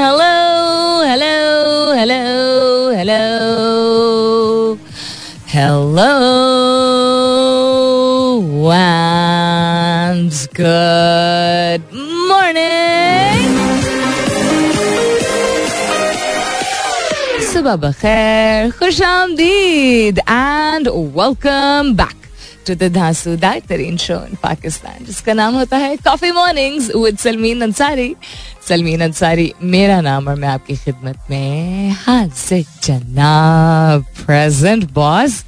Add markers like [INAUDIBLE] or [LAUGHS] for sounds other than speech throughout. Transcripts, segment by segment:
Hello, hello, hello, hello. Hello and good morning. सुबह बखैर खुश आमदीद and welcome back to the धांसूदार तरीन शो इन पाकिस्तान जिसका नाम होता है coffee mornings with Salmeen Ansari Salmeen Ansari मेरा नाम और मैं आपकी खिदमत में हाजिर जनाब प्रेजेंट बॉस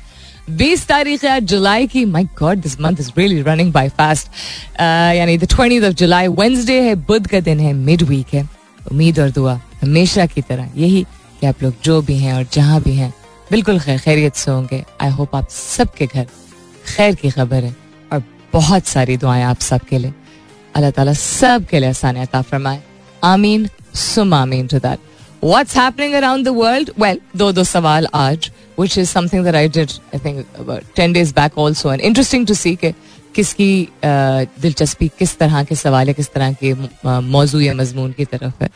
बीस तारीख है जुलाई की। My God this month is really running by fast यानी the twenty of July Wednesday है, बुध का दिन है मिड वीक है। उम्मीद और दुआ हमेशा की तरह। यही कि आप लोग जो भी हैं और जहाँ भी हैं बिल्कुल खैर खैरियत से होंगे। आई होप आप सबके घर खैर की खबर है और बहुत सारी दुआएँ आप सबके लिए। अल्लाह ताला सब के लिए आसान अता फरमाए। आमीन सुम आमीन that What's happening around the world? Well, दो दो सवाल आज which is something that I did I think about 10 days back also and interesting to see कि किसकी दिलचस्पी किस तरह के सवाल है किस तरह के मौजू या मजमून की तरफ़ है?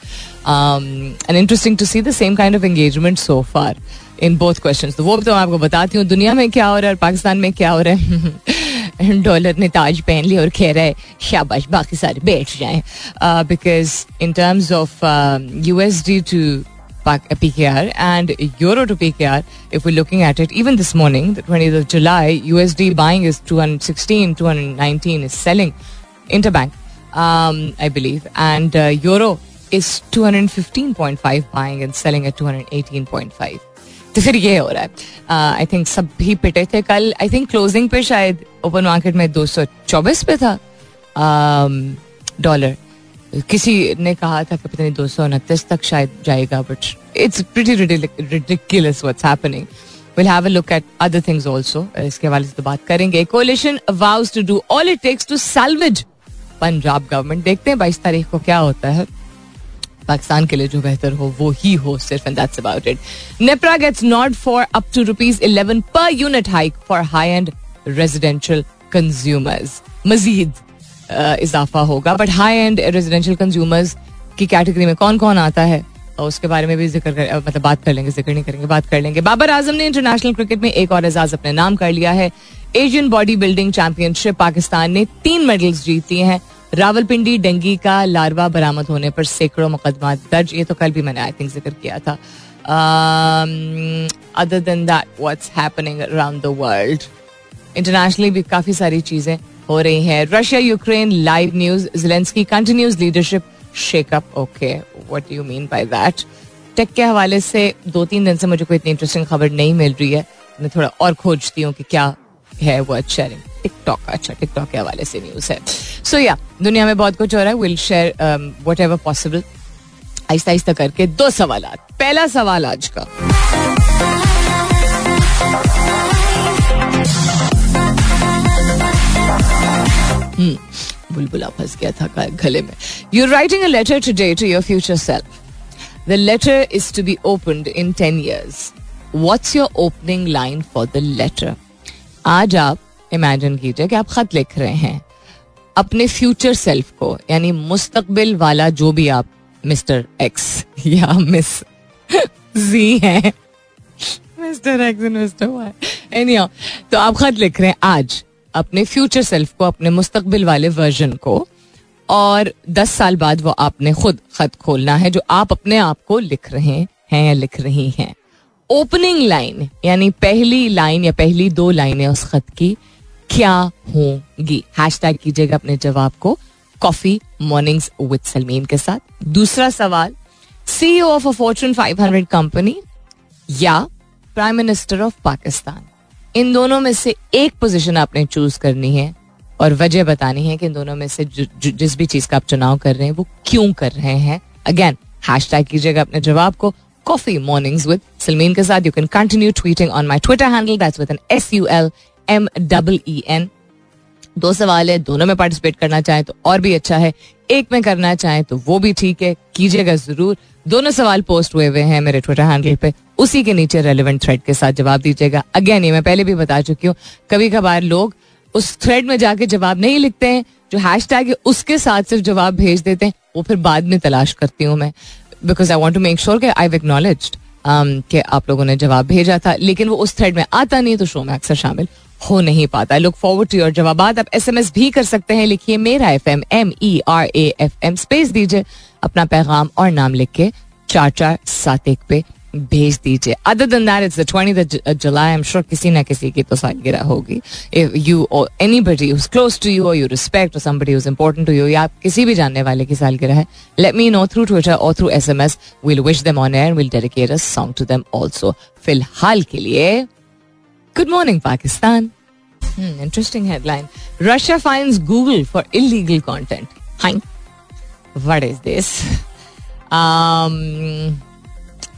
And interesting to see the same kind of engagement so far in both question तो वो तो मैं आपको बताती हूँ, दुनिया में क्या हो रहा है और पाकिस्तान में क्या हो रहा है? [LAUGHS] डॉलर ने ताज पहन लिया और कह रहा है, शाबाश, बाकी सारे बैठ जाए। Because in terms of U S D to PKR and euro to PKR. If we're looking at it, even this morning, the 20th of July, USD buying is 216, 219 is selling interbank, um, I believe, and uh, euro is 215.5 buying and selling at 218.5. तो फिर ये हो रहा है I think सब भी पिटे थे कल आई थिंक क्लोजिंग पे शायद ओपन मार्केट में 224 पे था डॉलर किसी ने कहा था कि पता नहीं दो सौ उनतीस तक शायद जाएगा but it's pretty ridiculous what's happening will have a look at other things also इसके हवाले से तो बात करेंगे. Coalition vows to do all it takes to salvage Punjab government देखते हैं बाईस तारीख को क्या होता है. पाकिस्तान के लिए जो बेहतर हो, वो ही हो सिर्फ़ and that's about it NEPRA gets not for up to rupees eleven per unit hike for high end residential consumers मजीद इजाफा होगा। But high end residential consumers की कैटेगरी में कौन कौन आता है? उसके बारे में भी ज़िक्र कर मतलब बात कर लेंगे, ज़िक्र नहीं करेंगे, बात कर लेंगे। बाबर आज़म ने इंटरनेशनल क्रिकेट में एक और एजाज अपने नाम कर लिया है। Asian body building championship Pakistan ने तीन मेडल्स जीती हैं। रावलपिंडी, डेंगी का लार्वा बरामद होने पर सैकड़ों मुकदमा दर्ज। ये तो कल भी मैंने आई थिंक ज़िक्र किया था। Other than that what's happening around the world internationally भी काफ़ी सारी चीज़ें हो रही हैं। Russia Ukraine live news Zelensky continues leadership shakeup okay what you mean by that take के हवाले से दो तीन दिन से मुझे कोई इतनी इंटरेस्टिंग खबर नहीं मिल रही है। मैं थोड़ा और खोजती हूँ कि क्या है वो शेयरिंग टिकटॉक अच्छा टिकटॉक के हवाले से न्यूज़ है। सो या दुनिया में बहुत कुछ हो रहा है। Will share whatever possible आहिस्ता आहिस्ता करके दो सवाल पहला सवाल आज का। बुलबुला फंस गया था गले में। You writing a letter today to your future self the letter is to be opened in ten years what's your opening line for the letter आज आप इमेजिन कीजिए कि आप खत लिख रहे हैं। अपने फ्यूचर सेल्फ को, यानी मुस्तकबिल वाला जो भी आप मिस्टर एक्स [LAUGHS] या मिस जी हैं। Mister X and Mister Y any तो आप खत लिख रहे हैं आज। अपने फ्यूचर सेल्फ को, अपने मुस्तकबिल वाले वर्जन को, और दस साल बाद वो आपने खुद खत खोलना है, जो आप अपने आप को लिख रहे हैं या लिख रही हैं। ओपनिंग लाइन यानी पहली लाइन या पहली दो लाइनें उस खत की, क्या होंगी? हैश टैग कीजिएगा अपने जवाब को कॉफ़ी मॉर्निंग्स विद सलमीन के साथ। दूसरा सवाल CEO of a Fortune 500 company या प्राइम मिनिस्टर ऑफ़ पाकिस्तान इन दोनों में से एक पोजीशन आपने चूज़ करनी है और वजह बतानी है कि इन दोनों में से जिस भी चीज़ का आप चुनाव कर रहे हैं, वो क्यों कर रहे हैं। अगेन हैश टैग कीजिएगा अपने जवाब को कॉफ़ी मॉर्निंग्स विद सलमीन के साथ। You can continue tweeting on my Twitter handle that's with an S U L M double E N दो सवाल है, दोनों में पार्टिसिपेट करना चाहे तो और भी अच्छा है, एक में करना चाहे तो वो भी ठीक है, कीजिएगा ज़रूर। दोनों सवाल पोस्ट हुए हुए हैं मेरे ट्विटर हैंडल पे। उसी के नीचे रेलिवेंट थ्रेड के साथ जवाब दीजिएगा। अगेन ये मैं पहले भी बता चुकी हूँ कभी कभार लोग उस थ्रेड में जाके जवाब नहीं लिखते हैं, जो हैश टैग है, उसके साथ सिर्फ़ जवाब भेज देते हैं, वो फिर बाद में तलाश करती हूँ मैं। Because I want to make sure I acknowledge कि आप लोगों ने जवाब भेजा था, लेकिन वो उस थ्रेड में आता नहीं तो शो में अक्सर शामिल हो नहीं पाता। लुक फॉरवर्ड टू योर जवाब आप एस एम एस भी कर सकते हैं, लिखिए मेरा F M M E R A F M space दीजिए, अपना पैगाम और नाम लिख के चार चार सात एक पे भेज दीजिए। Other than that it's the twenty July I am sure किसी ना किसी की तो सालगिरह होगी। इफ़ यू और anybody who's close to you और यू रिस्पेक्ट और somebody who's important to you या किसी भी जानने वाले की सालगिरह है let me know through Twitter और through SMS will wish them on air will dedicate a song to them also फ़िलहाल के लिए good morning Pakistan. Interesting headline Russia fines Google for illegal content hi what is this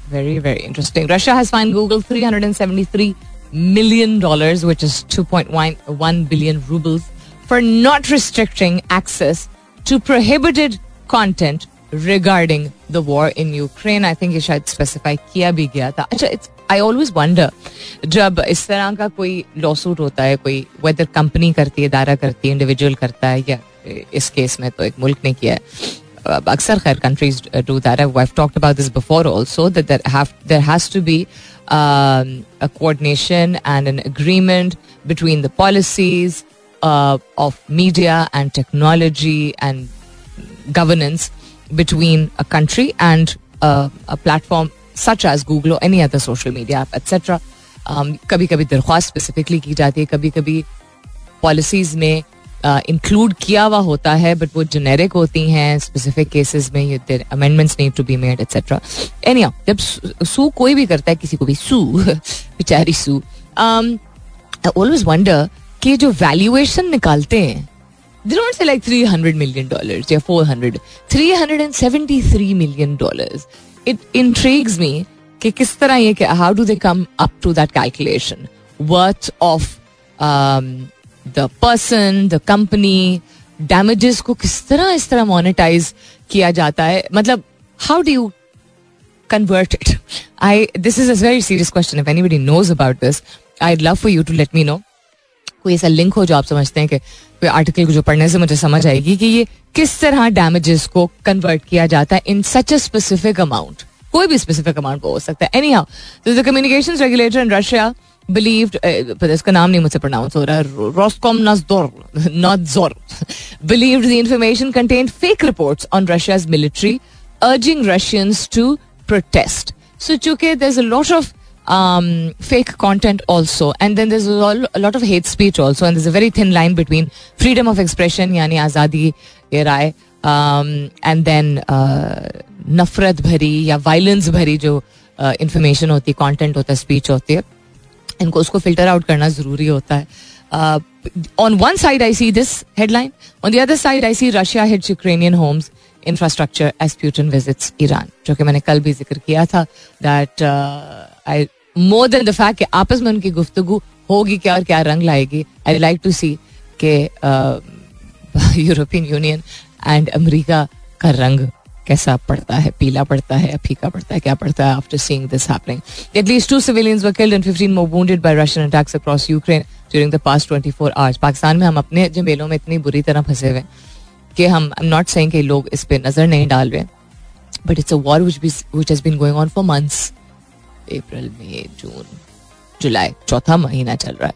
Very, very interesting. Russia has fined Google $373 million, which is 2.1 billion rubles, for not restricting access to prohibited content regarding the war in Ukraine. I think ये शायद specify किया भी गया था अच्छा it's I always wonder जब इस तरह का कोई लॉसूट होता है कोई वेदर कंपनी करती है दारा करती है इंडिविजुअल करता है या इस केस में तो एक मुल्क ने किया है अक्सर खैर countries do that. I've talked about this before also that there have there has to be um, a coordination and an agreement between the policies uh, of media and technology and governance between a country and uh, a platform such as Google or any other social media app, etc. Um, कभी कभी दरख्वास्त specifically की जाती है कभी कभी policies में Uh, include किया हुआ होता है बट वो जेनेरिक होती हैं स्पेसिफिक केसेस में amendments need to be made etcetera any जब सू कोई भी करता है, किसी को भी, सू, [LAUGHS] बेचारी सू ऑलवेज वंडर कि जो वैल्यूएशन निकालते हैं थ्री हंड्रेड मिलियन डॉलर या four hundred three hundred and seventy three million dollar it intrigues me कि किस तरह ये how do they come up to that calculation worth of the person the company damages को किस तरह इस तरह मोनिटाइज किया जाता है? मतलब how do you convert it I this is a very serious question if anybody knows about this I love for you to let me know कोई ऐसा लिंक हो जो आप समझते हैं कि कोई आर्टिकल को जो पढ़ने से मुझे समझ आएगी कि ये किस तरह डैमेजेस को कन्वर्ट किया जाता है in such a specific amount कोई भी स्पेसिफिक अमाउंट को हो सकता है. Anyhow the communication regulator in Russia believed uh, इसका नाम नहीं मुझसे प्रोनाउंस हो रहा है रोस्कॉम नजदोर नजोर [LAUGHS] [LAUGHS] believed the information contained fake reports on Russia's military urging Russians to protest. So चूंकि there's a lot of um, fake content also and then there's a lot of hate speech also and there's a very thin line between freedom of expression यानी आज़ादी ये राय um, and then uh, नफरत भरी या violence भरी जो information uh, होती है कंटेंट होता है स्पीच होती है इनको उसको फ़िल्टर आउट करना ज़रूरी होता है। On one side I see this headline on the other side I see Russia hits Ukrainian homes infrastructure as Putin visits Iran जो कि मैंने कल भी ज़िक्र किया था that I more than the fact कि आपस में उनकी गुफ्तगु होगी क्या और क्या रंग लाएगी आई लाइक टू सी के यूरोपियन यूनियन एंड अमेरिका का रंग कैसा पड़ता है पीला पड़ता है फीका पड़ता है क्या पड़ता है after seeing this happening at least two civilians were killed and 15 more wounded by Russian attacks across Ukraine during the past 24 hours Pakistan में हम अपने जमेलों में इतनी बुरी तरह फंसे हुए कि हम आई एम नॉट सेइंग कि लोग इस पे नज़र नहीं डाल रहे but it's a war which which has been going on for months April May June July चौथा महीना चल रहा है।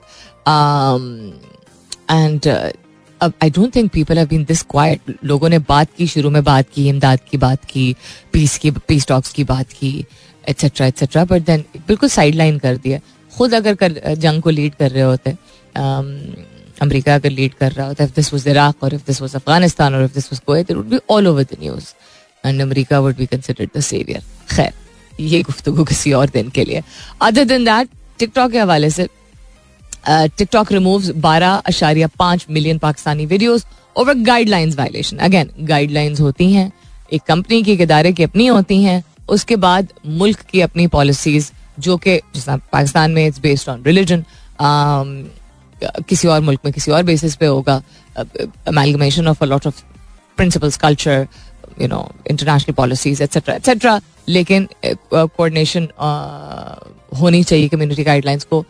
एंड um, अब I don't think people have been this quite लोगों ने बात की, शुरू में बात की, इमदाद की बात की पीस की पीस टॉक्स की बात की एट्सेट्रा एट्सेट्रा बट देन बिल्कुल साइड लाइन कर दिया। खुद अगर कर, जंग को लीड कर रहे होते अमेरिका अगर लीड कर रहा होता इफ़ दिस वाज इराक और इफ़ दिस वाज अफ़गानिस्तान और if this was Kuwait would be all over the news and America would be considered the saviour खैर, ये गुफ्तगू किसी और दिन के लिए। अदर देन दैट टिकटॉक के हवाले से टिकटॉक रिमूव बारह अशारिया पाँच million Pakistani videos over guidelines violation again guidelines होती हैं, एक कंपनी की इदारे की अपनी होती हैं, उसके बाद मुल्क की अपनी पॉलिसीज़ जो कि पाकिस्तान में इट्स बेस्ड ऑन रिलीजन किसी और मुल्क में किसी और बेसिस पे होगा amalgamation of a lot of principles culture you know international policies etcetera etcetera लेकिन कोऑर्डिनेशन होनी चाहिए कम्युनिटी गाइडलाइंस को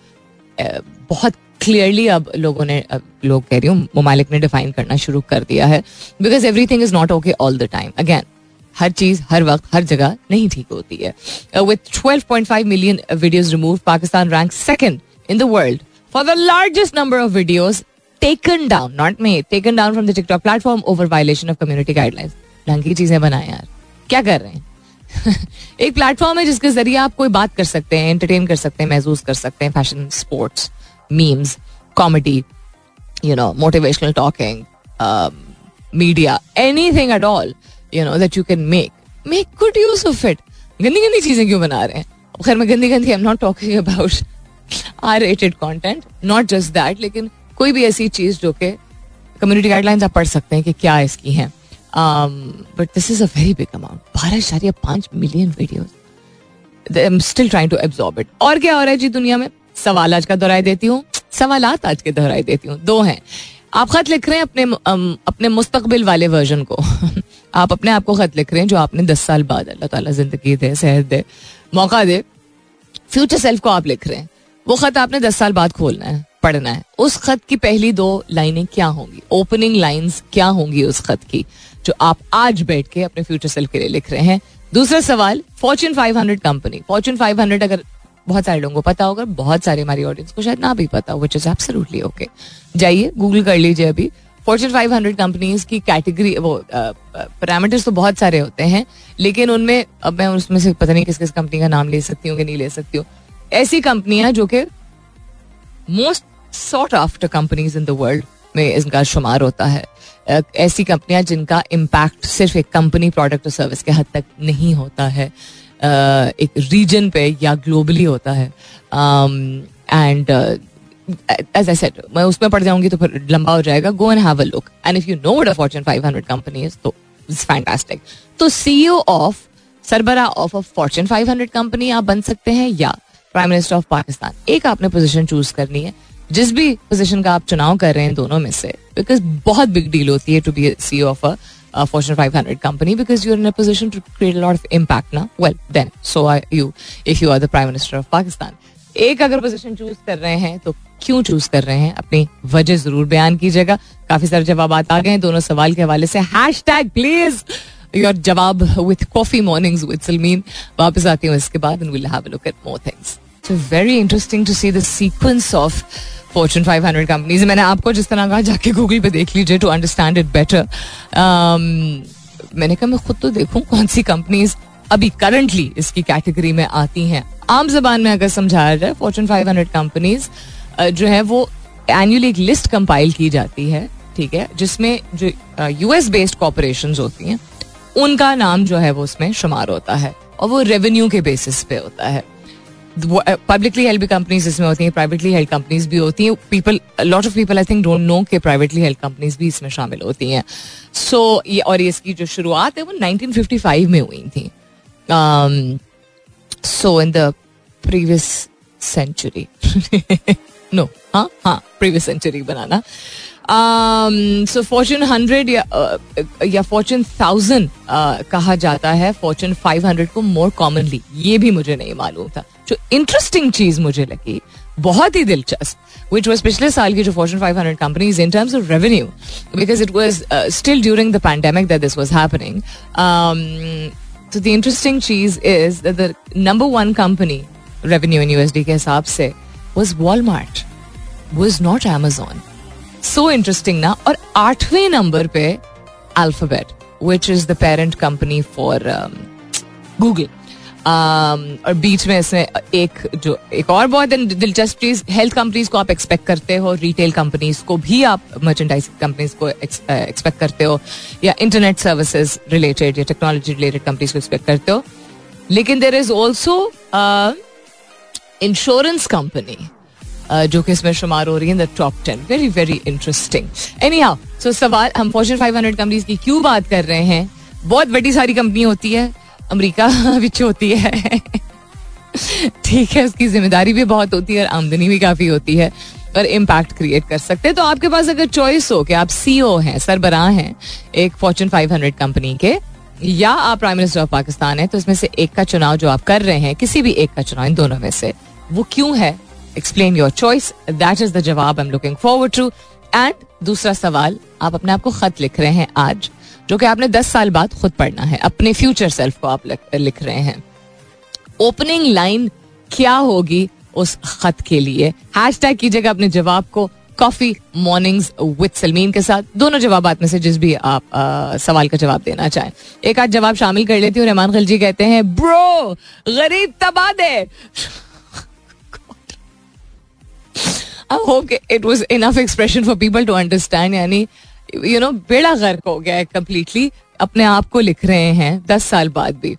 बहुत क्लियरली अब लोगों ने, अब लोग कह रही हूँ, ममालिक ने डिफाइन करना शुरू कर दिया है। Because everything is not okay all the time again हर चीज़, हर वक्त, हर जगह नहीं ठीक होती है। Point five million videos remove Pakistan rank second in the world for the largest number of videos taken down not may taken down from the TikTok platform over violation of community guidelines ढंग की चीज़ें बनाए यार। क्या कर रहे हैं? [LAUGHS] एक प्लेटफॉर्म है जिसके ज़रिए आप कोई बात कर सकते हैं एंटरटेन कर सकते हैं, महसूस कर सकते हैं fashion sports memes comedy you know motivational talking media anything at all you know that you can make make good use of it गंदी गंदी चीज़ें क्यों बना रहे हैं? खैर, मैं गंदी गंदी I am not talking about R rated content not just that लेकिन कोई भी ऐसी चीज़ जो कि कम्युनिटी गाइडलाइंस आप पढ़ सकते हैं कि क्या इसकी हैं। But this is a very big amount बारह इशारिया पाँच million video still trying to absorb it और क्या हो रहा है जी दुनिया में? सवाल आज का दोहराई देती हूँ। सवाल आज के दोहराई देती हूँ। दो हैं। आप खत लिख रहे हैं अपने अपने मुस्तकबिल वाले वर्जन को। [LAUGHS] आप अपने आप को खत लिख रहे हैं जो आपने दस साल बाद अल्लाह ताला ज़िंदगी दे, सेहत दे, मौका दे। फ्यूचर सेल्फ को आप लिख रहे हैं। वो खत आपने दस साल बाद खोलना है, पढ़ना है। उस खत की पहली दो लाइनें क्या होंगी? ओपनिंग लाइंस क्या होंगी उस खत की? जो आप आज बैठ के अपने फ्यूचर सेल्फ के लिए लिख रहे हैं। दूसरा सवाल फॉर्चून 500 कंपनी फॉर्चून 500 अगर बहुत सारे लोगों को पता होगा, बहुत सारे हमारी ऑडियंस को शायद ना भी पता हो विच इज़ एब्सोल्युटली ओके जाइए गूगल कर लीजिए अभी। फॉर्चून 500 कंपनीज़ की कैटेगरी वो पैरामीटर्स तो बहुत सारे होते हैं, लेकिन उनमें, अब मैं उसमें से पता नहीं किस किस कंपनी का नाम ले सकती हूँ कि नहीं ले सकती हूँ। ऐसी कंपनियाँ जो कि most sought after companies in the world में इनका शुमार होता है। ऐसी कंपनियाँ जिनका इम्पैक्ट सिर्फ़ एक कंपनी प्रोडक्ट और सर्विस के हद तक नहीं होता है। एक रीजन पे या ग्लोबली होता है। एंड एज आई सेड मैं उसमें पढ़ जाऊँगी तो फिर लंबा हो जाएगा। Go and have a look and if you know what a Fortune 500 company is तो इट्स फैंटास्टिक तो सीईओ ऑफ़ सरबरा ऑफ़ अ फॉर्चून 500 कंपनी आप बन सकते हैं या प्राइम मिनिस्टर ऑफ़ पाकिस्तान एक आपने पोजीशन चूज़ करनी है। जिस भी पोजिशन का आप चुनाव कर रहे हैं दोनों में से बिकॉज़ बहुत बिग डील होती है to be CEO of a Fortune 500 company because you're in a position to create a lot of impact now. Well, then, so are you if you are the Prime Minister of Pakistan. एक अगर position choose कर रहे हैं तो क्यों choose कर रहे हैं? अपनी वजह ज़रूर बयान कीजिएगा। काफ़ी सारे जवाब आ गए दोनों सवाल के हवाले से। हैश टैग प्लीज़ योर जवाब with coffee mornings with Salmeen वापस आती हूँ इसके बाद will very interesting to see the sequence of Fortune 500 companies मैंने आपको जिस तरह कहा, जाके गूगल पे देख लीजिए टू अंडरस्टैंड इट बेटर मैंने कहा, मैं खुद तो देखूँ कौन सी कंपनीज़ अभी करंटली इसकी कैटेगरी में आती हैं। आम जबान में अगर समझाया जाए फॉर्चून 500 कंपनीज़ जो है वो एनुअली एक लिस्ट कंपाइल की जाती है, ठीक है, जिसमें जो यूएस बेस्ड कॉपोरेशन होती हैं, उनका नाम जो है वो उसमें शुमार होता है और वो रेवेन्यू के बेसिस पे होता है। पब्लिकली हेल्ड कंपनीज़ इसमें होती हैं प्राइवेटली हेल्ड कंपनीज़ भी होती हैं। People lot of people I think don't know कि प्राइवेटली हेल्ड कंपनीज़ भी इसमें शामिल होती हैं। सो so, ये और इसकी जो शुरुआत है वो 1955 में हुई थी। So in the previous century no हाँ हाँ प्रीवियस सेंचुरी बनाना। सो फॉर्चून हंड्रेड या फॉर्चून थाउज़ेंड uh, कहा जाता है। फॉर्चून फाइव हंड्रेड को मोर कॉमनली ये भी मुझे नहीं मालूम था। जो इंटरेस्टिंग चीज़ मुझे लगी बहुत ही दिलचस्प विच वॉज़ पिछले साल की जो Fortune five hundred companies in terms of revenue because it was still during the pandemic that this was happening तो the interesting cheese is the number one company revenue in USD के हिसाब से was Walmart was not Amazon so interesting ना और आठवें नंबर पे Alphabet which is the parent company for Google और बीच में इसमें एक जो एक और बहुत दिलचस्प चीज़ हेल्थ कंपनीज़ को आप एक्सपेक्ट करते हो रिटेल कंपनीज़ को भी आप मर्चेंडाइज कंपनीज़ को एक्सपेक्ट करते हो या इंटरनेट सर्विसेज़ रिलेटेड या टेक्नोलॉजी रिलेटेड कंपनीज़ को एक्सपेक्ट करते हो लेकिन there is also insurance company जो कि इसमें शुमार हो रही है top ten very very interesting anyhow so सवाल, हम फॉर्चून 500 कंपनीज़ की क्यों बात कर रहे हैं? बहुत बड़ी सारी कंपनी होती है, अमेरिका [LAUGHS] विच होती है। [LAUGHS] ठीक है, उसकी ज़िम्मेदारी भी बहुत होती है और आमदनी भी काफ़ी होती है, और इम्पैक्ट क्रिएट कर सकते हैं। तो आपके पास अगर चॉइस हो कि आप सीईओ हैं, सरबराह हैं, एक फॉर्चून 500 कंपनी के, या आप प्राइम मिनिस्टर ऑफ़ पाकिस्तान है तो इसमें से एक का चुनाव जो आप कर रहे हैं, किसी भी एक का चुनाव, इन दोनों में से, वो क्यों है? Explain your choice that is the जवाब I am looking forward to and दूसरा सवाल आप अपने आप को खत लिख रहे हैं आज जो कि आपने दस साल बाद खुद पढ़ना है। अपने फ्यूचर सेल्फ को आप लिख रहे हैं। ओपनिंग लाइन क्या होगी उस खत के लिए? हैश टैग कीजिएगा अपने जवाब को कॉफ़ी मॉर्निंग्स विद सलमीन के साथ। दोनों जवाब में से जिस भी आप आ, सवाल का जवाब देना चाहें। एक आध जवाब शामिल कर लेती हूँ। रहमान खलजी कहते हैं ब्रो गरीब तबा I hope it was enough expression for people to understand यानी यू नो बेड़ा गर्क हो गया है कम्प्लीटली अपने आप को लिख रहे हैं दस साल बाद भी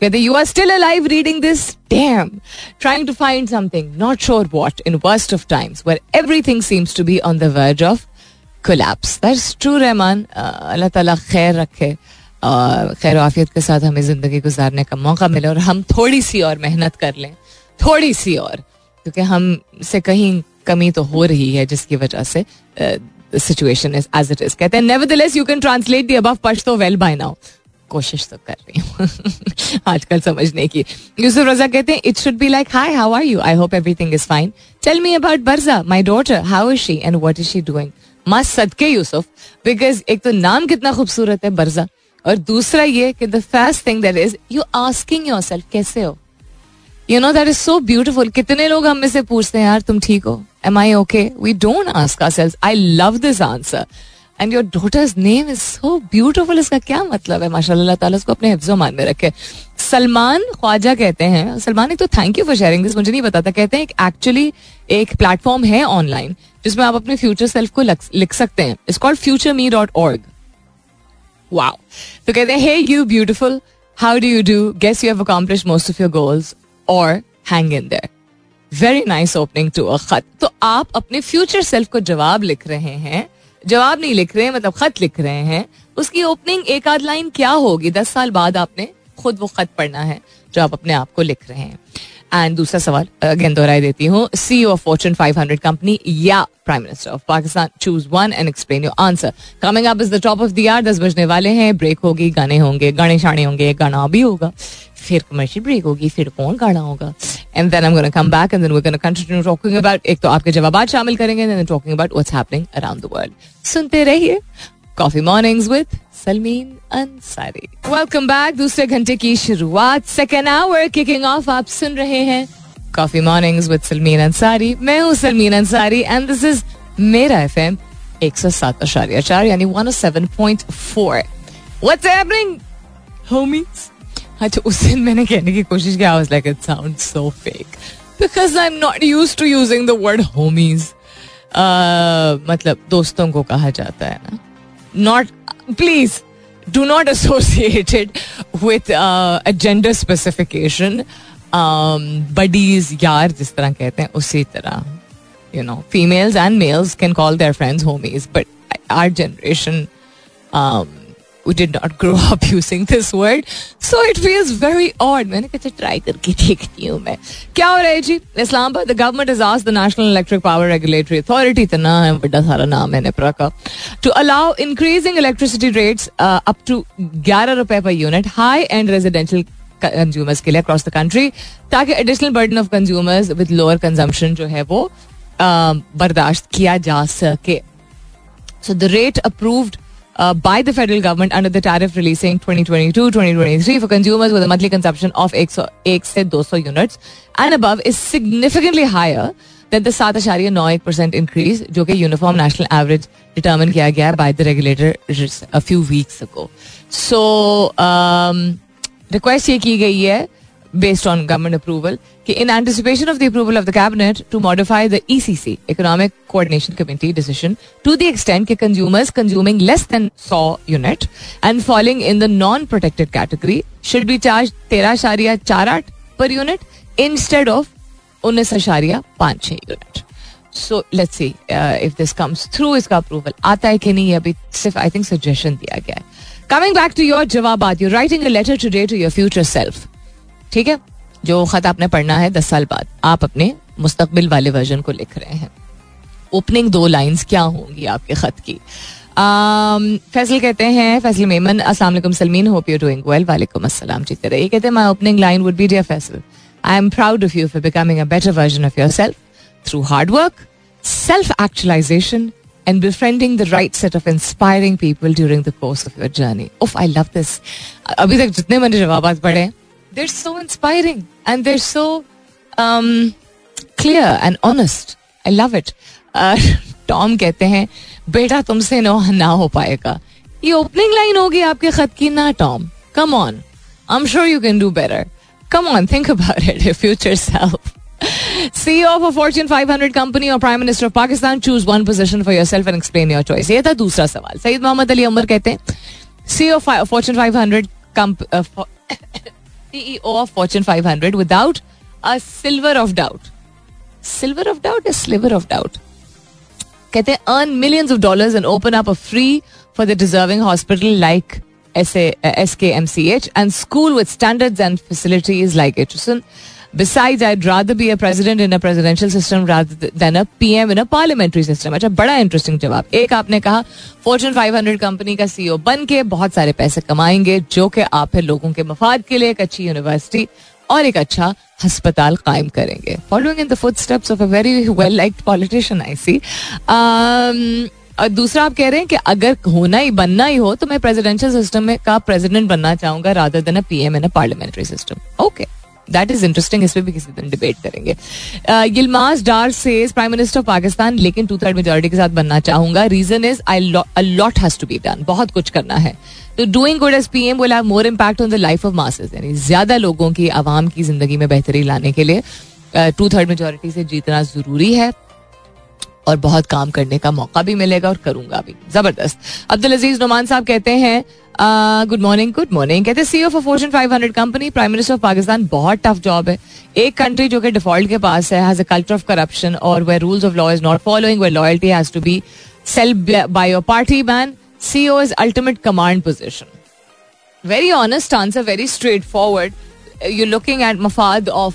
कहते you are still alive reading this damn trying to find something not sure what in worst of times where everything seems to be on the verge of collapse that's true Rahman अल्लाह ताला खैर रखे खैर आफियत के साथ हमें ज़िंदगी गुजारने का मौका मिले और हम थोड़ी सी और मेहनत कर लें थोड़ी सी और क्योंकि हम से कहीं कमी तो हो रही है, जिसकी वजह से situation is as it is कहते हैं nevertheless you can translate the above Pashto well by now कोशिश तो कर रही हूँ। [LAUGHS] आजकल समझने की। यूसुफ रजा कहते हैं it should be like hi how are you I hope everything is fine tell me about बर्जा my daughter how is she and what is she doing मस्त सदके, यूसुफ। बिकॉज़ एक तो नाम कितना खूबसूरत है बर्जा और दूसरा ये कि the first thing that is you asking your कैसे हो? You know that is so beautiful कितने लोग हम में से पूछते हैं, यार, तुम ठीक हो? Am I okay we don't ask I love this answer and your daughter's name is so beautiful इसका क्या मतलब है? माशा उसको अपने हिफ्जो मान में रखे। सलमान ख्वाजा कहते हैं, सलमान एक तो thank you for sharing this मुझे नहीं था। कहते हैं एक्चुअली एक प्लेटफॉर्म है ऑनलाइन जिसमें आप अपने फ्यूचर सेल्फ को लिख सकते हैं। It's called future me dot org wow तो कहते हैं hey you beautiful how do you do guess you have accomplish most of your goals और hang in there very nice opening to a खत तो आप अपने फ्यूचर सेल्फ को जवाब लिख रहे हैं। जवाब नहीं लिख रहे हैं मतलब खत लिख रहे हैं। उसकी ओपनिंग एक आध लाइन क्या होगी? दस साल बाद आपने खुद वो खत पढ़ना है, जो आप अपने आप को लिख रहे हैं। एंड दूसरा सवाल अगेन दोहराई देती हूँ। सी ऑफ़ फॉर्चून 500 कंपनी या prime minister of Pakistan choose one and explain your answer coming up is the top of the यार दस बजने वाले हैं। ब्रेक होगी, गाने होंगे गाने शाने होंगे, गाना भी होगा। फिर कमर्शियल ब्रेक होगी, फिर कौन गाना होगा? And then I am come back and then we gonna continue talking about एक तो आपके जवाब शामिल करेंगे then talking about what's happening around the world सुनते रहिए coffee mornings with Salmeen Ansari welcome back दूसरे घंटे की शुरुआत सेकेंड आवर किकिंग ऑफ़ आप सुन रहे हैं coffee mornings with Salmeen Ansari मैं हूँ Salmeen Ansari and this is मेरा एफ़ एम एक सौ सात आशार्य चार, यानी one seven point four what's happening homies अच्छा उस दिन मैंने कहने की कोशिश की I was like it sound so fake because I am not use to using the word homies मतलब दोस्तों को कहा जाता है ना। Not please do not associated with gender specification buddies यार जिस तरह कहते हैं, उसी तरह। You know females and males can call their friends homies but our generation did not grow up [LAUGHS] using this word. So it feels very odd. मैंने कहा try करके देखती हूँ मैं. क्या हो रहा है जी? Islamabad the government is asked the national electric power regulatory authority इतना है बड़ा सारा नाम है नेपरा का to allow increasing electricity rates up to ग्यारह रुपए per unit high and residential consumers के लिए अक्रॉस द कंट्री ताकि additional burden of consumers with lower consumption जो है वो बर्दाश्त किया जा सके। So the rate approved uh, by the federal government under the tariff releasing 2022-2023 for consumers with a monthly consumption of 1 से 200 units and above is significantly higher than the 7.9 percent increase जो कि uniform national average determine किया गया by the regulator a few weeks ago. So um, request ये की गई है based on government approval in anticipation of the approval of the cabinet to modify the ECC Economic Coordination Committee decision to the extent that consumers consuming less than 100 unit and falling in the non-protected category should be charged 13.48 per unit instead of 19.56 unit. So let's see uh, if this comes through इसका approval आता है कि नहीं अभी सिर्फ I think suggestion दिया गया है. Coming back to your जवाबात, you're writing a letter today to your future self. ठीक है जो खत आपने पढ़ना है दस साल बाद आप अपने मुस्तकबिल वाले वर्जन को लिख रहे हैं ओपनिंग दो लाइंस क्या होंगी आपके खत की फैसल कहते हैं फैसल मेमन वालेकुम Salmeen hope you doing well वालेकुम अस्सलाम जीते रहिए कहते हैं my opening line would be dear Faisal I am proud of you for becoming a better version of yourself through hard work self actualisation and befriending the right set of inspiring people during the course of your journey. Oof, I love this. अभी तक जितने मैंने जवाब पढ़े they're so inspiring and they're so um, clear and honest. I love it. Tom uh, कहते हैं बेटा तुमसे नो ना हो पाएगा ये ओपनिंग लाइन होगी आपके खत की ना Tom come on I am sure you can do better come on think about it future self CEO of a Fortune 500 company or Prime Minister of Pakistan, choose one position for yourself and explain your choice. ये था दूसरा सवाल सईद मोहम्मद अली उमर कहते हैं CEO of Fortune 500 CEO of Fortune 500 without a silver of doubt. Silver of doubt is sliver of doubt. कहते हैं earn millions of dollars and open up a free for the deserving hospital like SKMCH and school with standards and facilities like Itchison. Besides, I'd rather be a president in a presidential system rather than a PM in a parliamentary system. अच्छा बड़ा interesting जवाब। एक आपने कहा Fortune 500 company का CEO बन के बहुत सारे पैसे कमाएँगे, जो कि आप फिर लोगों के मफाद के लिए एक अच्छी यूनिवर्सिटी और एक अच्छा हस्पताल कायम करेंगे। Following in the footsteps of a very well like politician I see और दूसरा आप कह रहे हैं कि अगर होना ही, बनना ही हो तो मैं प्रेसिडेंशियल सिस्टम में का प्रेसिडेंट बनना चाहूँगा rather than a PM in a parliamentary system okay that is interesting इस पर भी किसी दिन डिबेट करेंगे। गिलमास डार से प्राइम मिनिस्टर ऑफ़ पाकिस्तान लेकिन टू थर्ड मेजोरिटी के साथ बनना चाहूँगा। Reason is a lot has to be done बहुत कुछ करना है। तो doing good as P M will have more impact on the life of masses यानी ज़्यादा लोगों की आवाम की ज़िंदगी में बेहतरी लाने के लिए टू थर्ड मेजोरिटी से जीतना ज़रूरी है और बहुत काम करने का मौका भी मिलेगा और करूँगा भी। ज़बरदस्त। अब्दुल अज़ीज़ नुमान साहब कहते हैं गुड मॉर्निंग गुड मॉर्निंग कहते C of Fortune 500 company prime minister of Pakistan बहुत टफ जॉब है. एक कंट्री जो कि डिफ़ॉल्ट के पास है has a culture of corruption और where rules of law is not following where loyalty has to be self by your party man CEO is ultimate command position very honest answer very straight forward you looking at मफाद of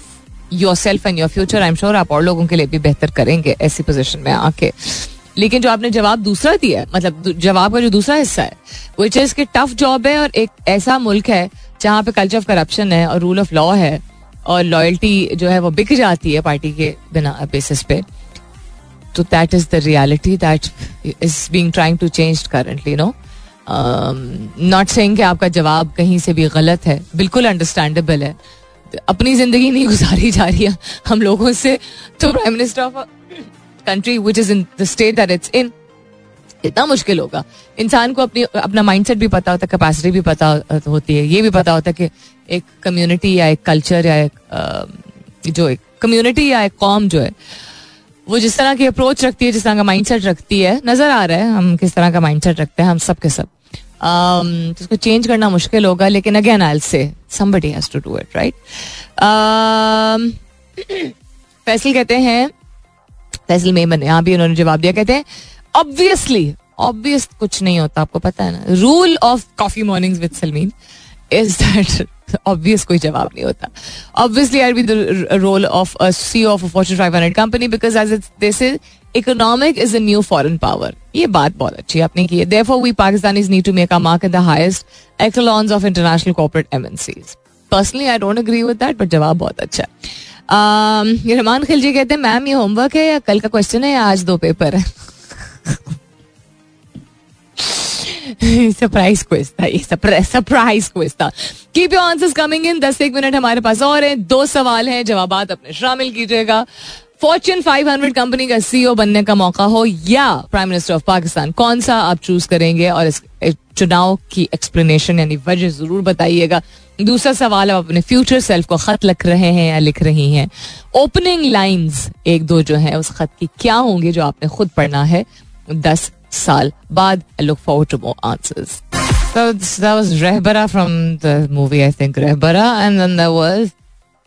your self and your future I am sure आप और लोगों के लिए भी बेहतर करेंगे ऐसी position में आके. लेकिन जो आपने जवाब दूसरा दिया मतलब जवाब का जो दूसरा हिस्सा है विच इज़ कि टफ जॉब है और एक ऐसा मुल्क है जहाँ पे कल्चर ऑफ़ करप्शन है और रूल ऑफ़ लॉ है और लॉयल्टी जो है वो बिक जाती है पार्टी के बिना बेसिस पे। तो that is the reality that is being trying to change currently no not saying कि आपका जवाब कहीं से भी गलत है, बिल्कुल अंडरस्टैंडेबल है। अपनी ज़िंदगी नहीं गुजारी जा रही है, हम लोगों से तो prime minister of country which is in the state that it's in इतना मुश्किल होगा। इंसान को अपनी, अपना माइंडसेट भी पता होता है कैपेसिटी भी पता होती है। ये भी पता होता है कि एक कम्युनिटी या एक कल्चर या एक जो एक कम्युनिटी या एक कॉम जो है, वो जिस तरह की अप्रोच रखती है, जिस तरह का माइंडसेट रखती है, नज़र आ रहा है, हम किस तरह का माइंडसेट रखते हैं, हम सब के सब। उसको चेंज करना मुश्किल होगा, लेकिन again I say somebody has to do it right Faisal कहते हैं फैसल मेमन यहाँ भी उन्होंने जवाब दिया। कहते हैं ऑब्वियसली ऑब्वियस कुछ नहीं होता, आपको पता है ना? Rule of coffee morning with Salmeen is that obvious कोई जवाब नहीं होता। Obviously I be the role of C of Fortune five hundred company because as it this is economic is a new foreign power ये बात बहुत अच्छी आपने की है। Therefore we Pakistanis need to make a mark in the highest echelons of international corporate MNCs personally I don't agree with that but जवाब बहुत अच्छा है। रहमान खिलजी कहते हैं मैम ये होमवर्क है या कल का क्वेश्चन है या आज दो पेपर है? [LAUGHS] सरप्राइज़ क्विज था ये सरप्राइज़ क्विज था। Keep your answers coming in दस एक मिनट हमारे पास और हैं। दो सवाल हैं जवाब अपने शामिल कीजिएगा। फॉर्च्यून 500 कंपनी का सीईओ बनने का मौका हो या प्राइम मिनिस्टर ऑफ़ पाकिस्तान कौन सा आप चूज़ करेंगे? और इस चुनाव की एक्सप्लेनेशन यानी वजह ज़रूर बताइएगा। दूसरा सवाल आप अपने फ्यूचर सेल्फ को खत लिख रहे हैं या लिख रही हैं। ओपनिंग लाइंस एक दो जो है उस खत की क्या होंगे जो आपने खुद पढ़ना है दस साल बाद? I look for two more answers Rahbara from the movie I think Rahbara and then that was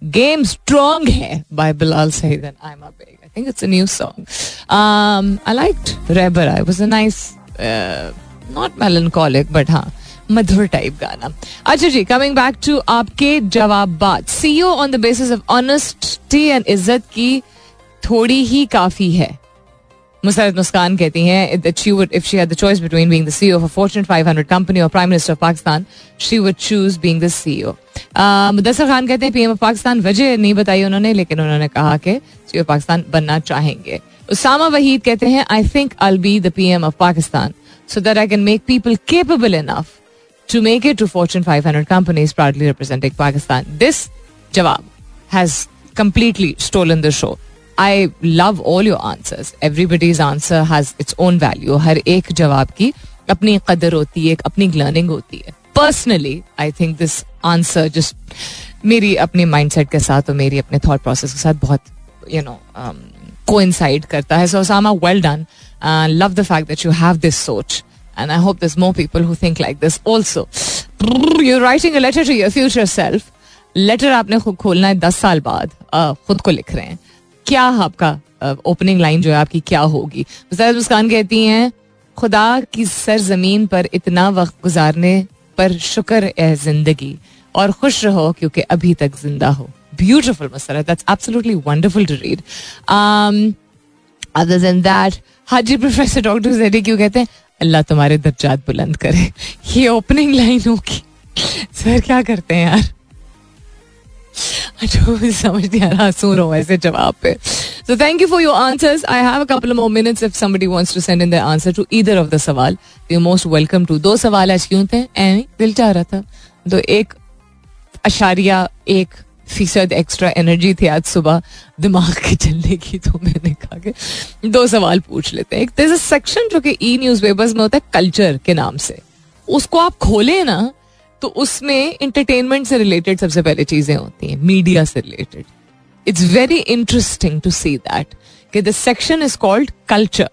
game strong है by Bilal Saeed and I am a big I think it's a new song I liked Rahbara it was a nice not melancholic but हाँ मधुर type गाना। अच्छा जी coming back to आपके जवाब बात CEO on the basis of honesty and इज़्ज़त की थोड़ी ही काफ़ी है। मुसरत मुस्कान कहती हैं that she would if she had the choice between being the CEO of a Fortune 500 company or Prime Minister of Pakistan, she would choose being the CEO. Mudassar Khan कहते हैं PM of Pakistan वजह नहीं बताई उन्होंने लेकिन उन्होंने कहा कि सीओ पाकिस्तान बनना चाहेंगे. उसामा वहीद कहते हैं I think I be the PM of Pakistan so that I can make people capable enough to make it to Fortune 500 companies proudly representing Pakistan. This jawab has completely stolen the show. I love all your answers everybody's answer has its own value हर एक जवाब की अपनी कदर होती है एक अपनी learning होती है personally I think this answer just मेरी अपने माइंड सेट के साथ और मेरी अपने थॉट प्रोसेस के साथ बहुत यू नो को इंसाइड करता है so Sama well done love the fact that you have this सोच and I hope there's more people who think like this also. You're writing a letter to your future self. Letter आपने खुद खोलना है दस साल बाद। खुद को लिख रहे हैं। क्या आपका ओपनिंग लाइन जो है आपकी क्या होगी? मुस्कान कहती हैं, खुदा की सर ज़मीन पर इतना वक्त गुजारने पर शुक्र है ज़िंदगी। और खुश रहो क्योंकि अभी तक ज़िंदा हो। Beautiful Musarrat that's absolutely wonderful to read other than that Haji professor doctor JD क्यों कहते हैं? अल्लाह तुम्हारे दर्जात बुलंद करे। ये ओपनिंग लाइन होगी। सर, क्या करते हैं यार? अच्छा, समझ ऐसे जवाब पे। So thank you for your answers I have a couple of minutes if somebody wants to send in the answer to either of the सवाल. यू मोस्ट वेलकम टू दो सवाल आज क्यों थे? दिल चाह रहा था। तो एक अशारिया, एक फ़ीसद एक्स्ट्रा एनर्जी थी आज सुबह दिमाग के चलने की तो मैंने कहा कि दो सवाल पूछ लेते हैं। एक सेक्शन जो कि ई न्यूज़ पेपर्स में होता है कल्चर के नाम से। उसको आप खोले ना तो उसमें इंटरटेनमेंट से रिलेटेड सबसे पहले चीज़ें होती हैं मीडिया से related it's very interesting to see that कि the section is called culture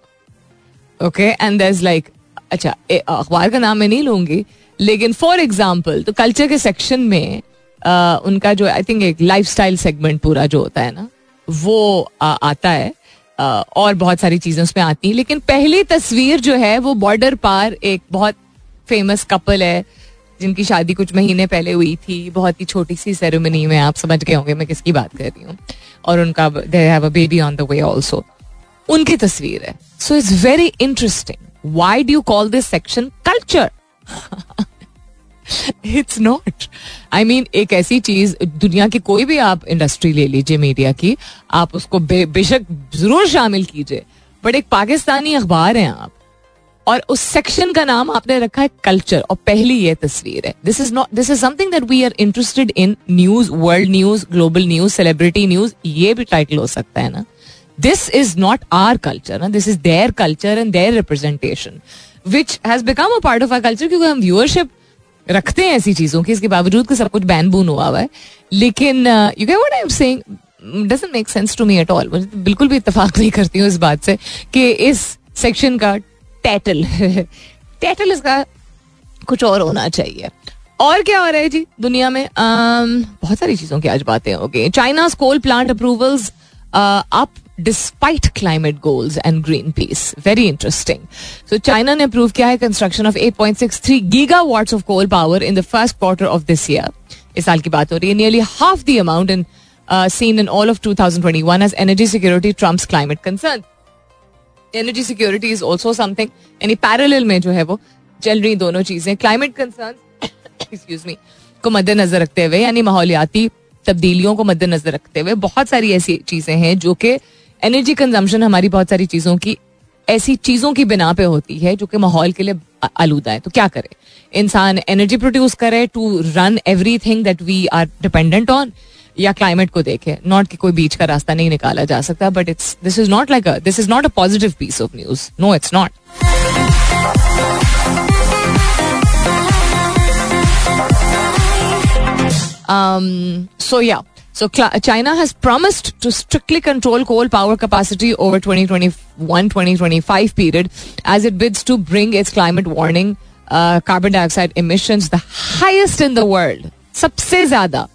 okay and there is like अच्छा अखबार का नाम मैं नहीं लूँगी, लेकिन फॉर एग्ज़ाम्पल तो कल्चर के सेक्शन में उनका जो आई थिंक एक लाइफ स्टाइल सेगमेंट पूरा जो होता है ना, वो आता है। और बहुत सारी चीज़ें उसमें आती हैं। लेकिन पहली तस्वीर जो है, वो बॉर्डर पार एक बहुत फ़ेमस कपल है, जिनकी शादी कुछ महीने पहले हुई थी। बहुत ही छोटी सी सेरेमनी में आप समझ गए होंगे मैं किसकी बात कर रही हूँ। और उनका they have a baby on the way also उनकी तस्वीर है। So it's very interesting why do call this section culture it's not I mean एक ऐसी चीज़, दुनिया की कोई भी आप इंडस्ट्री ले लीजिए मीडिया की, आप उसको बेशक ज़रूर शामिल कीजिए बट एक पाकिस्तानी अखबार है आप, और उस सेक्शन का नाम आपने रखा है कल्चर और पहली ये तस्वीर है। This is not this is something that we are interested in news world news global news celebrity news ये भी टाइटल हो सकता है ना। This is not our culture this is their culture and their representation which has become a part of our culture क्योंकि हम viewership रखते हैं ऐसी चीज़ों की इसके बावजूद कि सब कुछ बैन बून हुआ हुआ है। लेकिन you get what I am saying doesn't make sense to me at all मुझे बिल्कुल भी इतफाक नहीं करती हूँ इस बात से कि इस सेक्शन का टैटल टैटल [LAUGHS] इसका कुछ और होना चाहिए। और क्या हो रहा है जी दुनिया में? Um, बहुत सारी चीज़ों की आज बातें हो गई। China coal plant approvals up despite climate goals and Greenpeace very interesting so China ने अप्रूव किया है construction of 8.63 giga watts of coal power in the first quarter of this year इस साल की बात हो रही है nearly half the amount in seen in all of 2021 as energy security trumps climate concerns energy security is also something यानी parallel में जो है वो चल रही दोनों चीज़ें क्लाइमेट कंसर्न एक्सक्यूज मी को मद्देनजर रखते हुए यानी माहौलियाती तब्दीलियों को मद्देनजर रखते हुए बहुत सारी ऐसी चीज़ें हैं जो कि एनर्जी कंजम्पशन हमारी बहुत सारी चीज़ों की, ऐसी चीज़ों की बिना पे होती है जो कि माहौल के लिए आलूदा है। तो क्या करे? इंसान एनर्जी प्रोड्यूस करे to run every thing that we are dependent on या क्लाइमेट को देखे। नॉट कि कोई बीच का रास्ता नहीं निकाला जा सकता but it's this is not like this is not a positive piece of news no it's not so yeah. so china has promised to strictly control coal power capacity over 2021-2025 period as it bids to bring its climate warning uh, carbon dioxide emissions the highest in the world सबसे ज्यादा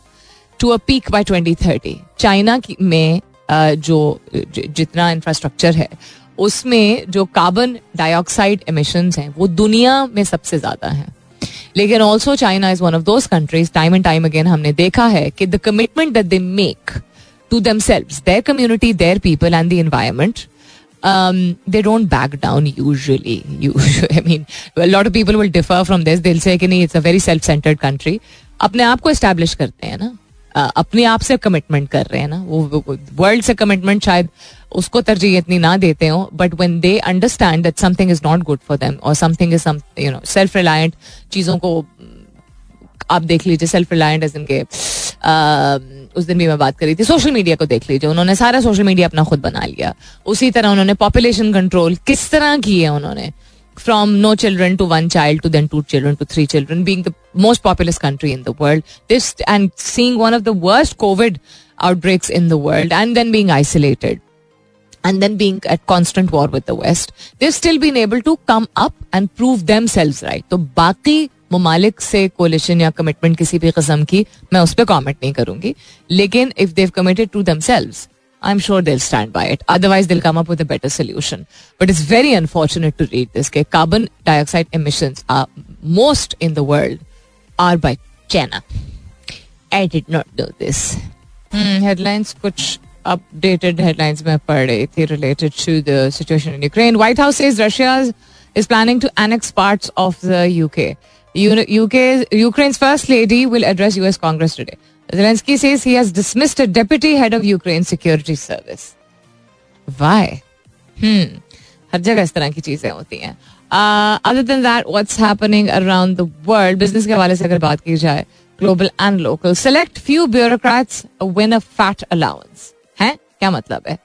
to a peak by 2030 China में जो जितना infrastructure है उसमें जो carbon dioxide emission हैं वो दुनिया में सबसे ज्यादा है लेकिन also China is one of those countries time and time again हमने देखा है कि the commitment that they make to themselves their community their people and the environment they don't back down I mean, a lot of people will differ from this They'll say कि नहीं it's a self centred country अपने आप को establish करते हैं ना। अपने आप से कमिटमेंट कर रहे हैं ना। वो वर्ल्ड से कमिटमेंट शायद उसको तरजीह इतनी ना देते हो but when they understand that something is not good for them और something is some you know self reliant चीज़ों को, आप देख लीजिए सेल्फ रिलायंट एज इनके उस दिन भी मैं बात करी थी सोशल मीडिया को देख लीजिए। उन्होंने सारा सोशल मीडिया अपना खुद बना लिया। उसी तरह उन्होंने पॉपुलेशन कंट्रोल किस तरह की है उन्होंने? From no children to one child to then two children to three children, being the most populous country in the world. This and seeing one of the worst COVID outbreaks in the world and then being isolated and then being at constant war with the West, they've still been able to come up and prove themselves right. तो बाकी ममालिक से coalition या commitment किसी भी कस्म की मैं उस पर कॉमेंट नहीं करूँगी लेकिन if they committed to themselves I'm sure they'll stand by it. Otherwise, they'll come up with a better solution. But it's very unfortunate to read this. Carbon dioxide emissions are most in the world are by China. I did not know this. Hmm, headlines, which updated headlines pad rahi related to the situation in Ukraine. White House says Russia is planning to annex parts of the UK. UK Ukraine's first lady will address US Congress today. Zelensky says he has dismissed a deputy head of Ukraine security service. Why? Hmm. हर जगह इस तरह की चीज़ें होती हैं other than that what's happening around the world business के हवाले से अगर बात की जाए global and local select few bureaucrats win a fat allowance है क्या मतलब है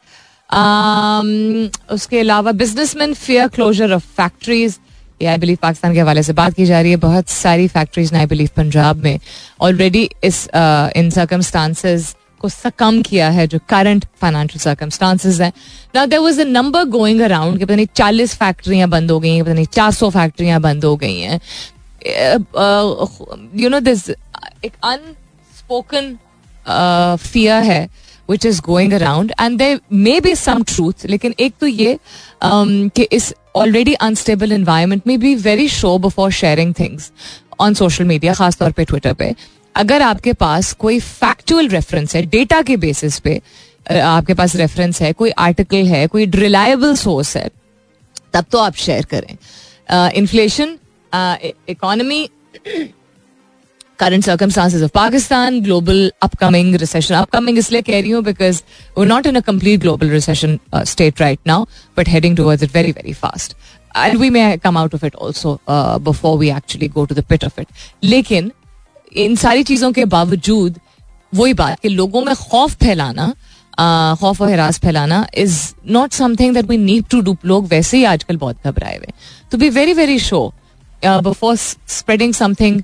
um, उसके अलावा businessman fair closure of factories I believe Pakistan के हवाले से बात की जा रही है बहुत सारी फैक्ट्रीज ने आई बिलीव पंजाब में ऑलरेडी इस इन सर्कमस्टांसेस को सकम किया है जो करंट फाइनेंशियल सर्कमस्टांसेस हैं now there was a number going around पता नहीं चालीस फैक्ट्रियाँ बंद हो गई हैं पता नहीं चार सौ फैक्ट्रियाँ बंद हो गई हैं यू नो दिस एक अनस्पोकन फियर है which is going around and they may be some truth लेकिन एक तो ये कि इस ऑलरेडी अनस्टेबल इन्वायरमेंट में be very sure before sharing things on social media खासतौर पर ट्विटर पे अगर आपके पास कोई फैक्चुअल रेफरेंस है डेटा के बेसिस पे आपके पास रेफरेंस है कोई आर्टिकल है कोई रिलायबल सोर्स है तब तो आप शेयर करें inflation economy current circumstances of Pakistan global upcoming recession upcoming इसलिए कह रही हूँ because we not in a complete global recession state right now but heading towards it very very fast and we may come out of it also before we actually go to दिट of it लेकिन इन सारी चीज़ों के बावजूद वही बात कि लोगों में खौफ फैलाना खौफ और हरास फैलाना is not something that we need to do लोग वैसे ही आजकल बहुत घबराए हुए to be very very sure before spreading something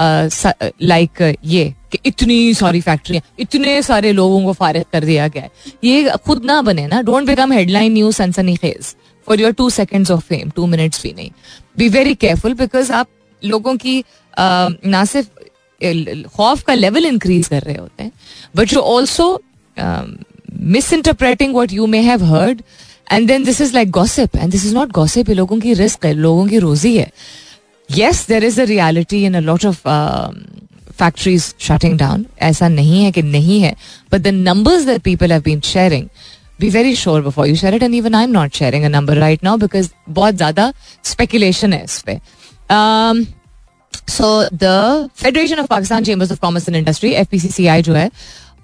like ये कि इतनी सारी फैक्ट्रियाँ इतने सारे लोगों को फारिग कर दिया गया है। ये खुद ना बने ना डोंट बिकम हेडलाइन न्यूज़ सनसनी खेज for your two seconds of fame two minutes भी नहीं। बी वेरी केयरफुल बिकॉज़ आप लोगों की ना सिर्फ़ खौफ का लेवल इंक्रीज कर रहे होते हैं but you also misinterpreting what you may have heard and then this is like gossip and this is not gossip ये लोगों की रिस्क है, लोगों की रोजी है। Yes there is a reality in a lot of factories shutting down ऐसा नहीं है कि नहीं है but the numbers that people have been sharing be very sure before you share it and even I am not sharing a number right now because बहुत ज़्यादा speculation है इस पे। So the federation of Pakistan chambers of commerce and industry F P C C I जो है,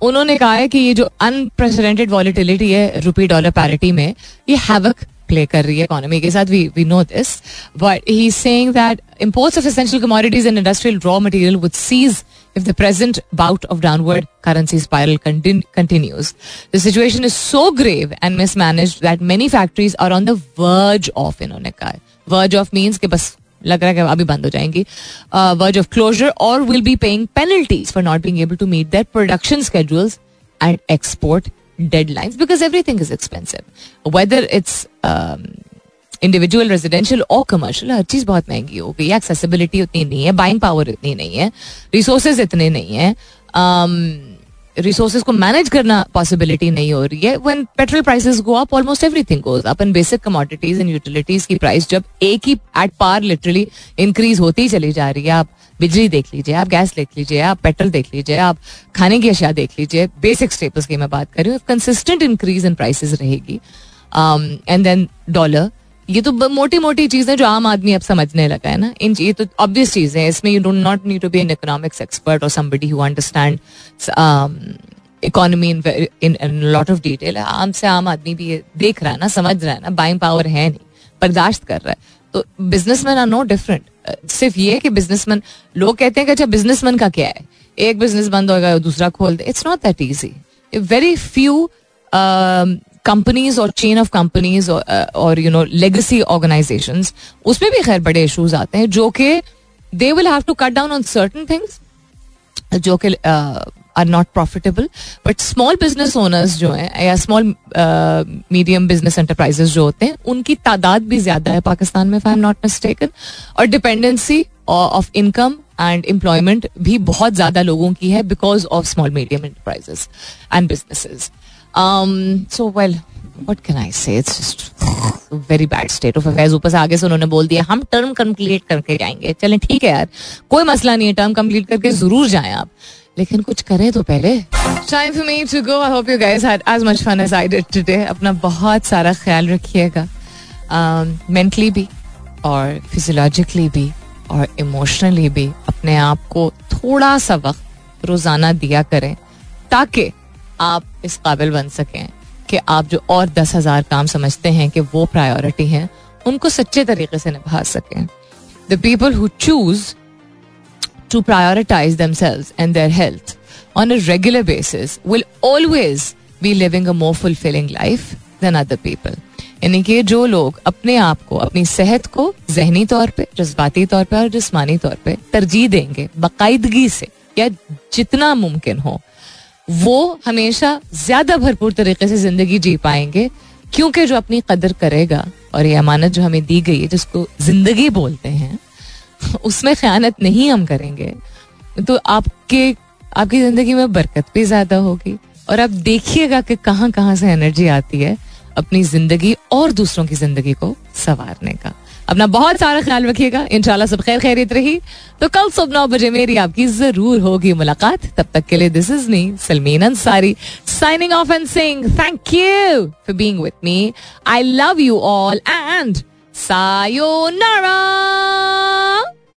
उन्होंने कहा है कि ये जो अनप्रेसिडेंटेड वॉलिटिलिटी है रुपी डॉलर पैरिटी में, ये हैवक प्ले कर रही है इकोनॉमी के साथ we we know this but he saying that imports of essential commodities and industrial raw material would cease if the present bout of downward currency spiral continues the situation is so grave and mismanage that many factories are on the verge of इन्होंने कहा verge of means के बस लग रहा है कि अभी बंद हो जाएँगी। वर्ज ऑफ़ क्लोजर और will be paying penalties for not being able to meet that production schedules and export deadlines because everything is expensive whether it's individual residential और कमर्शियल हर चीज़ बहुत महँगी हो गई है। एक्सेसिबिलिटी उतनी नहीं है बाइंग पावर इतनी नहीं है रिसोर्सेज इतने नहीं है। रिसोर्सेज को मैनेज करना पॉसिबिलिटी नहीं हो रही है. When petrol prices go up almost everything goes up and basic commodities and utilities की प्राइस जब एक ही एट पार लिटरली इंक्रीज होती चली जा रही है, आप बिजली देख लीजिए, आप गैस देख लीजिए, आप पेट्रोल देख लीजिए, आप खाने की अशिया देख लीजिए बेसिक स्टेपल्स की मैं बात कर रही हूँ कंसिस्टेंट इंक्रीज इन प्राइसेस रहेगी एंड देन डॉलर ये तो मोटी मोटी चीज़ें जो आम आदमी अब समझने लगा है ना। इन ये तो ऑब्वियस चीज़ें हैं। इसमें you don't not need to be an economics expert और somebody who understand economy in in lot of detail आम से आम आदमी भी ये देख रहा है ना, समझ रहा है ना बाइंग पावर है नहीं, बर्दाश्त कर रहा है। तो बिजनेसमैन आर नो डिफरेंट सिर्फ़ ये कि बिजनेसमैन लोग कहते हैं कि अच्छा बिजनेसमैन का क्या है? एक बिज़नेस बंद होगा, दूसरा खोल दे। It's not that easy very few companies और चेन ऑफ़ कंपनीज़ और यू नो लेगेसी ऑर्गेनाइजेशन उसमें भी खैर बड़े इशूज आते हैं, जो कि they will have to cut down on certain things जो कि are not profitable but small business owners जो हैं, या स्मॉल मीडियम बिज़नेस एंटरप्राइजेस जो होते हैं, उनकी तादाद भी ज़्यादा है पाकिस्तान में आई एम नॉट मिस्टेकन और dependency of income and employment भी बहुत ज़्यादा लोगों की है because of small medium enterprises and businesses so well what can I say very bad state of affairs ऊपर से आगे से उन्होंने बोल दिया हम टर्म कंप्लीट करके जाएँगे. चलें ठीक है यार। कोई मसला नहीं है टर्म कंप्लीट करके ज़रूर जाएँ आप। लेकिन कुछ करें तो पहले। Time for me to go I hope you guys had as much fun as I did today अपना बहुत सारा ख्याल रखिएगा। मेंटली um, भी और फिजियोलॉजिकली भी और इमोशनली भी। अपने आप को थोड़ा सा वक्त रोज़ाना दिया करें ताकि आप इस काबिल बन सकें कि आप जो और दस हज़ार काम समझते हैं कि वो प्रायोरिटी हैं, उनको सच्चे तरीके से निभा सकें the people who choose to prioritize themselves and their health on a regular basis will always be living a more fulfilling life than other people. यानी कि जो लोग अपने आप को, अपनी सेहत को जहनी तौर पे, जज्बाती तौर पे और जिसमानी तौर पे तरजीह देंगे, बाकायदगी से, या जितना मुमकिन हो वो हमेशा ज़्यादा भरपूर तरीके से ज़िंदगी जी पाएँगे, क्योंकि जो अपनी कदर करेगा, और ये अमानत जो हमें दी गई है, जिसको ज़िंदगी बोलते हैं, उसमें ख्यानत नहीं हम करेंगे तो आपके, आपकी ज़िंदगी में बरकत भी ज़्यादा होगी। और आप देखिएगा कि कहाँ कहाँ से एनर्जी आती है अपनी ज़िंदगी और दूसरों की ज़िंदगी को संवारने का। अपना बहुत सारा ख्याल रखिएगा। इंशाल्लाह सब खैर खैरियत रही। तो कल सुबह नौ बजे मेरी आपकी ज़रूर होगी मुलाकात। तब तक के लिए this is me Salmeen Ansari signing off and sing thank you for being with me I love you all and sayonara